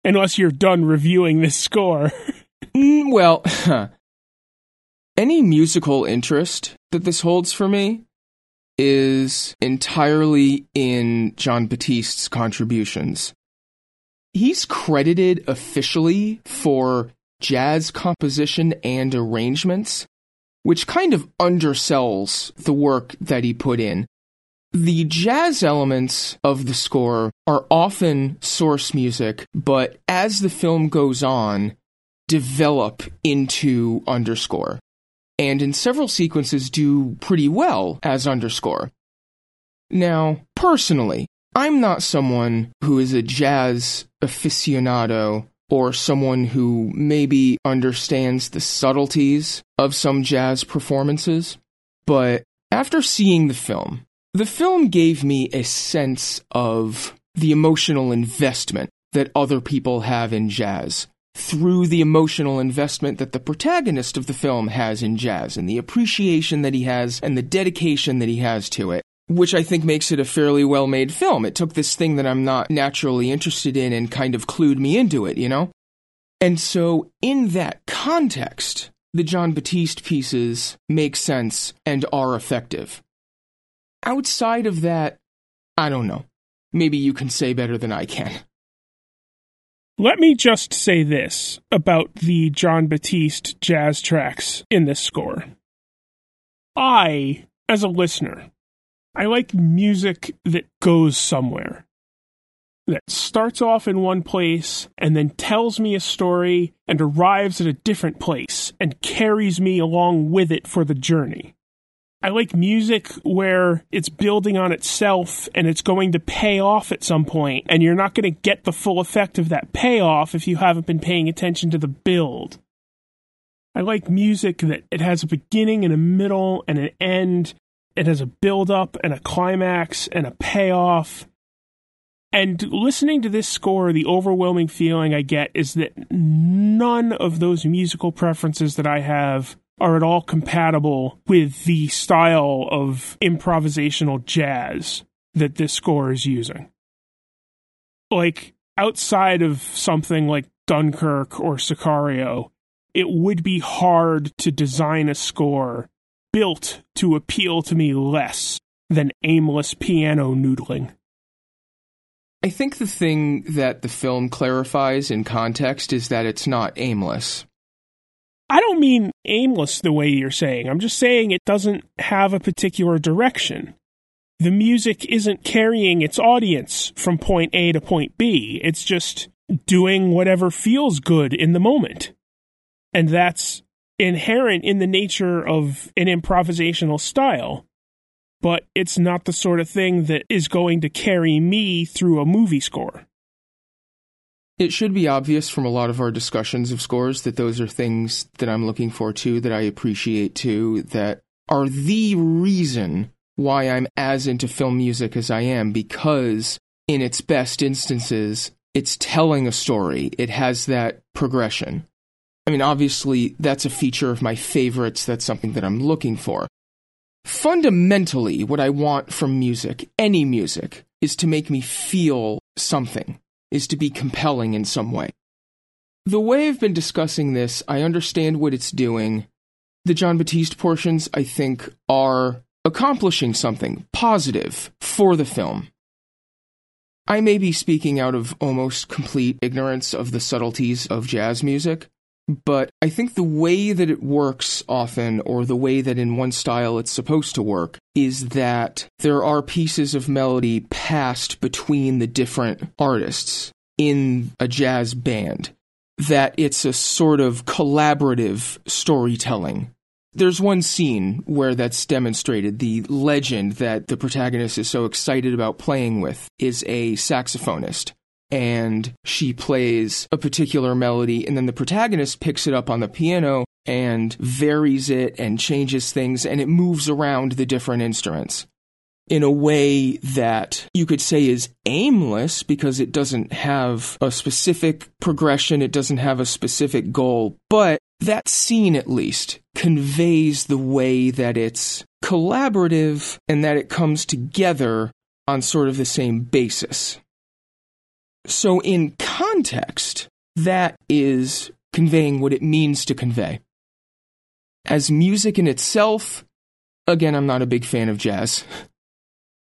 Unless you're done reviewing this score. mm, well, any musical interest that this holds for me is entirely in Jon Batiste's contributions. He's credited officially for jazz composition and arrangements, which kind of undersells the work that he put in. The jazz elements of the score are often source music, but as the film goes on, develop into underscore and in several sequences do pretty well as underscore. Now, personally, I'm not someone who is a jazz aficionado or someone who maybe understands the subtleties of some jazz performances, but after seeing the film, the film gave me a sense of the emotional investment that other people have in jazz through the emotional investment that the protagonist of the film has in jazz and the appreciation that he has and the dedication that he has to it. Which I think makes it a fairly well made film. It took this thing that I'm not naturally interested in and kind of clued me into it, you know? And so, in that context, the Jon Batiste pieces make sense and are effective. Outside of that, I don't know. Maybe you can say better than I can. Let me just say this about the Jon Batiste jazz tracks in this score. I, as a listener, I like music that goes somewhere. That starts off in one place and then tells me a story and arrives at a different place and carries me along with it for the journey. I like music where it's building on itself and it's going to pay off at some point, and you're not going to get the full effect of that payoff if you haven't been paying attention to the build. I like music that it has a beginning and a middle and an end. It has a build up and a climax and a payoff. And listening to this score, the overwhelming feeling I get is that none of those musical preferences that I have are at all compatible with the style of improvisational jazz that this score is using. Like, outside of something like Dunkirk or Sicario, it would be hard to design a score built to appeal to me less than aimless piano noodling. I think the thing that the film clarifies in context is that it's not aimless. I don't mean aimless the way you're saying. I'm just saying it doesn't have a particular direction. The music isn't carrying its audience from point A to point B. It's just doing whatever feels good in the moment. And that's inherent in the nature of an improvisational style. But it's not the sort of thing that is going to carry me through a movie score. It should be obvious from a lot of our discussions of scores that those are things that I'm looking for too, that I appreciate too, that are the reason why I'm as into film music as I am, because in its best instances, it's telling a story. It has that progression. I mean, obviously, that's a feature of my favorites. That's something that I'm looking for. Fundamentally, what I want from music, any music, is to make me feel something is to be compelling in some way. The way I've been discussing this, I understand what it's doing. The Jon Batiste portions, I think, are accomplishing something positive for the film. I may be speaking out of almost complete ignorance of the subtleties of jazz music, but I think the way that it works often, or the way that in one style it's supposed to work, is that there are pieces of melody passed between the different artists in a jazz band. That it's a sort of collaborative storytelling. There's one scene where that's demonstrated. The legend that the protagonist is so excited about playing with is a saxophonist and she plays a particular melody, and then the protagonist picks it up on the piano and varies it and changes things, and it moves around the different instruments in a way that you could say is aimless because it doesn't have a specific progression, it doesn't have a specific goal, but that scene at least conveys the way that it's collaborative and that it comes together on sort of the same basis. So, in context, that is conveying what it means to convey. As music in itself, again, I'm not a big fan of jazz.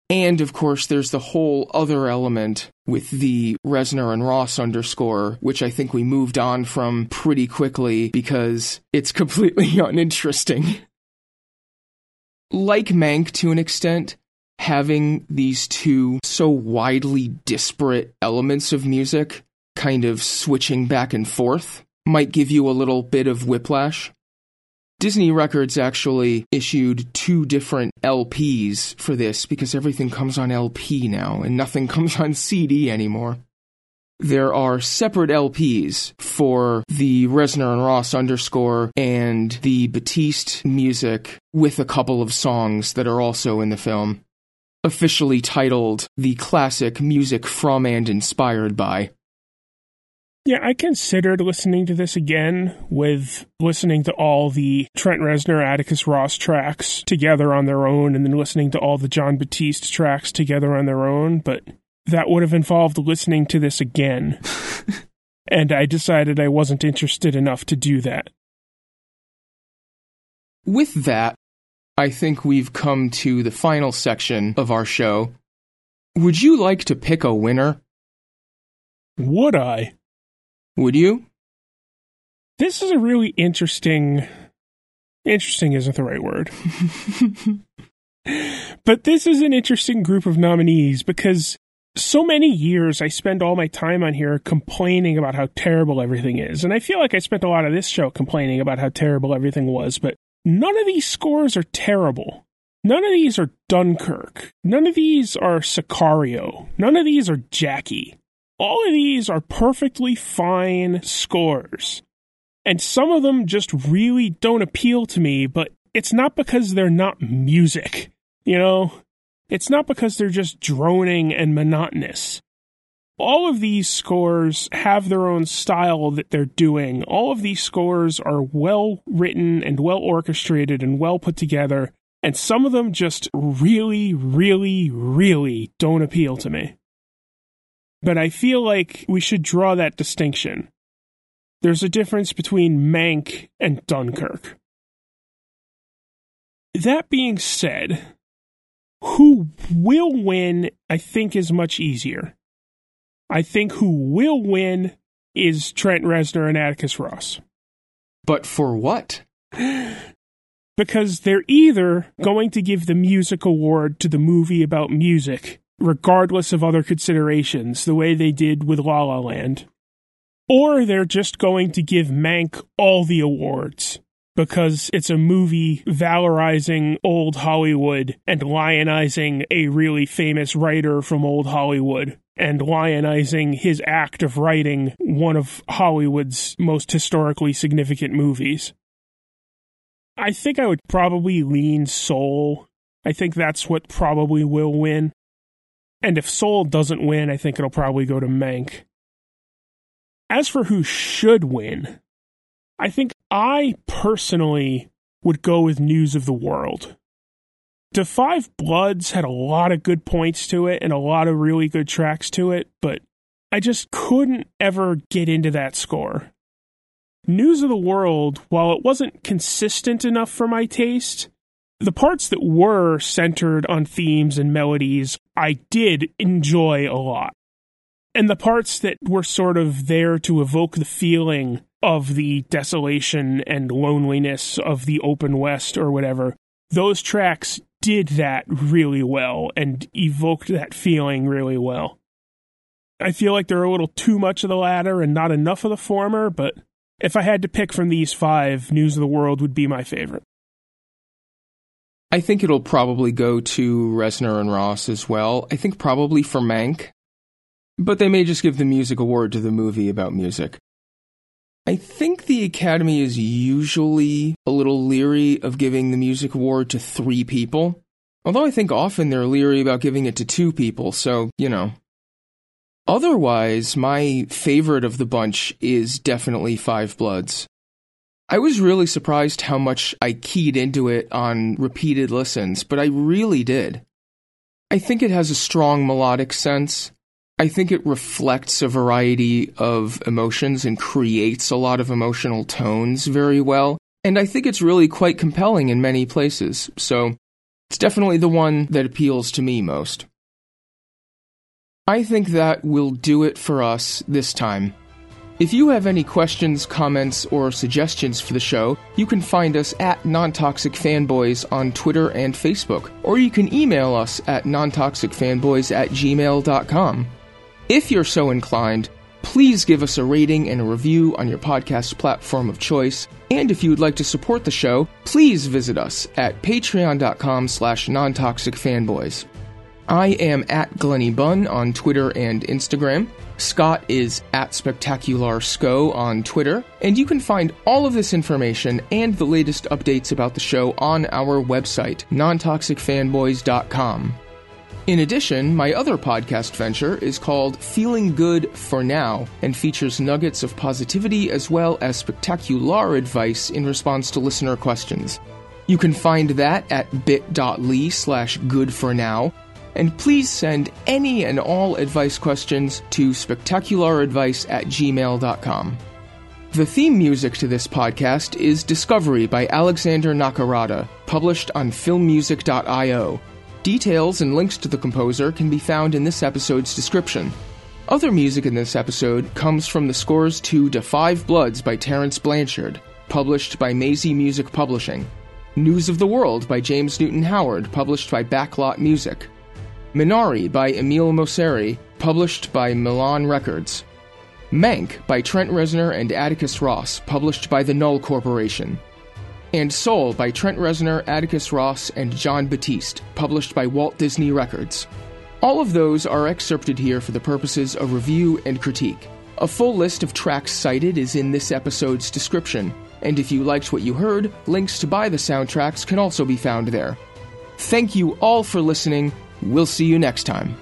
And of course, there's the whole other element with the Reznor and Ross underscore, which I think we moved on from pretty quickly because it's completely uninteresting. like Mank to an extent, having these two so widely disparate elements of music kind of switching back and forth might give you a little bit of whiplash. Disney Records actually issued two different LPs for this because everything comes on LP now and nothing comes on CD anymore. There are separate LPs for the Reznor and Ross underscore and the Batiste music with a couple of songs that are also in the film officially titled The Classic Music from and Inspired by. Yeah, I considered listening to this again with listening to all the Trent Reznor, Atticus Ross tracks together on their own and then listening to all the Jon Batiste tracks together on their own, but that would have involved listening to this again. and I decided I wasn't interested enough to do that. With that, I think we've come to the final section of our show. Would you like to pick a winner? Would I? Would you? This is a really interesting. Interesting isn't the right word. But this is an interesting group of nominees because so many years I spend all my time on here complaining about how terrible everything is. And I feel like I spent a lot of this show complaining about how terrible everything was, but none of these scores are terrible. None of these are Dunkirk. None of these are Sicario. None of these are Jackie. All of these are perfectly fine scores. And some of them just really don't appeal to me, but it's not because they're not music. You know, it's not because they're just droning and monotonous. All of these scores have their own style that they're doing. All of these scores are well written and well orchestrated and well put together, and some of them just really, really, really don't appeal to me. But I feel like we should draw that distinction. There's a difference between Mank and Dunkirk. That being said, who will win, I think, is much easier. I think who will win is Trent Reznor and Atticus Ross. But for what? because they're either going to give the music award to the movie about music, regardless of other considerations, the way they did with La La Land, or they're just going to give Mank all the awards because it's a movie valorizing old Hollywood and lionizing a really famous writer from old Hollywood and lionizing his act of writing one of Hollywood's most historically significant movies. I think I would probably lean Soul. I think that's what probably will win. And if Soul doesn't win, I think it'll probably go to Mank. As for who should win, I think I personally would go with News of the World. Da Five Bloods had a lot of good points to it and a lot of really good tracks to it, but I just couldn't ever get into that score. News of the World, while it wasn't consistent enough for my taste, the parts that were centered on themes and melodies, I did enjoy a lot. And the parts that were sort of there to evoke the feeling of the desolation and loneliness of the open west or whatever, those tracks did that really well and evoked that feeling really well. I feel like they're a little too much of the latter and not enough of the former, but if I had to pick from these five, News of the World would be my favorite. I think it'll probably go to Reznor and Ross as well. I think probably for Mank. But they may just give the music award to the movie about music. I think the Academy is usually a little leery of giving the music award to three people. Although I think often they're leery about giving it to two people, so, you know. Otherwise, my favorite of the bunch is definitely Five Bloods. I was really surprised how much I keyed into it on repeated listens, but I really did. I think it has a strong melodic sense. I think it reflects a variety of emotions and creates a lot of emotional tones very well. And I think it's really quite compelling in many places. So it's definitely the one that appeals to me most. I think that will do it for us this time. If you have any questions, comments, or suggestions for the show, you can find us at Nontoxic Fanboys on Twitter and Facebook, or you can email us at nontoxicfanboys at gmail.com. If you're so inclined, please give us a rating and a review on your podcast platform of choice. And if you would like to support the show, please visit us at patreon.com slash nontoxicfanboys. I am at Glenny Bunn on Twitter and Instagram. Scott is at Spectacular Sco on Twitter, and you can find all of this information and the latest updates about the show on our website, nontoxicfanboys.com. In addition, my other podcast venture is called Feeling Good for Now and features nuggets of positivity as well as spectacular advice in response to listener questions. You can find that at bit.ly slash good for now. And please send any and all advice questions to spectacularadvice at gmail.com. The theme music to this podcast is Discovery by Alexander Nakarada, published on filmmusic.io. Details and links to the composer can be found in this episode's description. Other music in this episode comes from the scores to Da Five Bloods by Terence Blanchard, published by Maisie Music Publishing. News of the World by James Newton Howard, published by Backlot Music. Minari by Emile Mosseri, published by Milan Records. Mank by Trent Reznor and Atticus Ross, published by the Null Corporation. And Soul by Trent Reznor, Atticus Ross, and Jon Batiste, published by Walt Disney Records. All of those are excerpted here for the purposes of review and critique. A full list of tracks cited is in this episode's description, and if you liked what you heard, links to buy the soundtracks can also be found there. Thank you all for listening. We'll see you next time.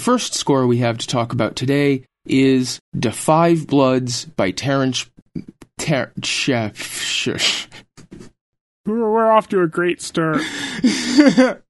First score we have to talk about today is Da Five Bloods by Terence. Ter-. We're off to a great start.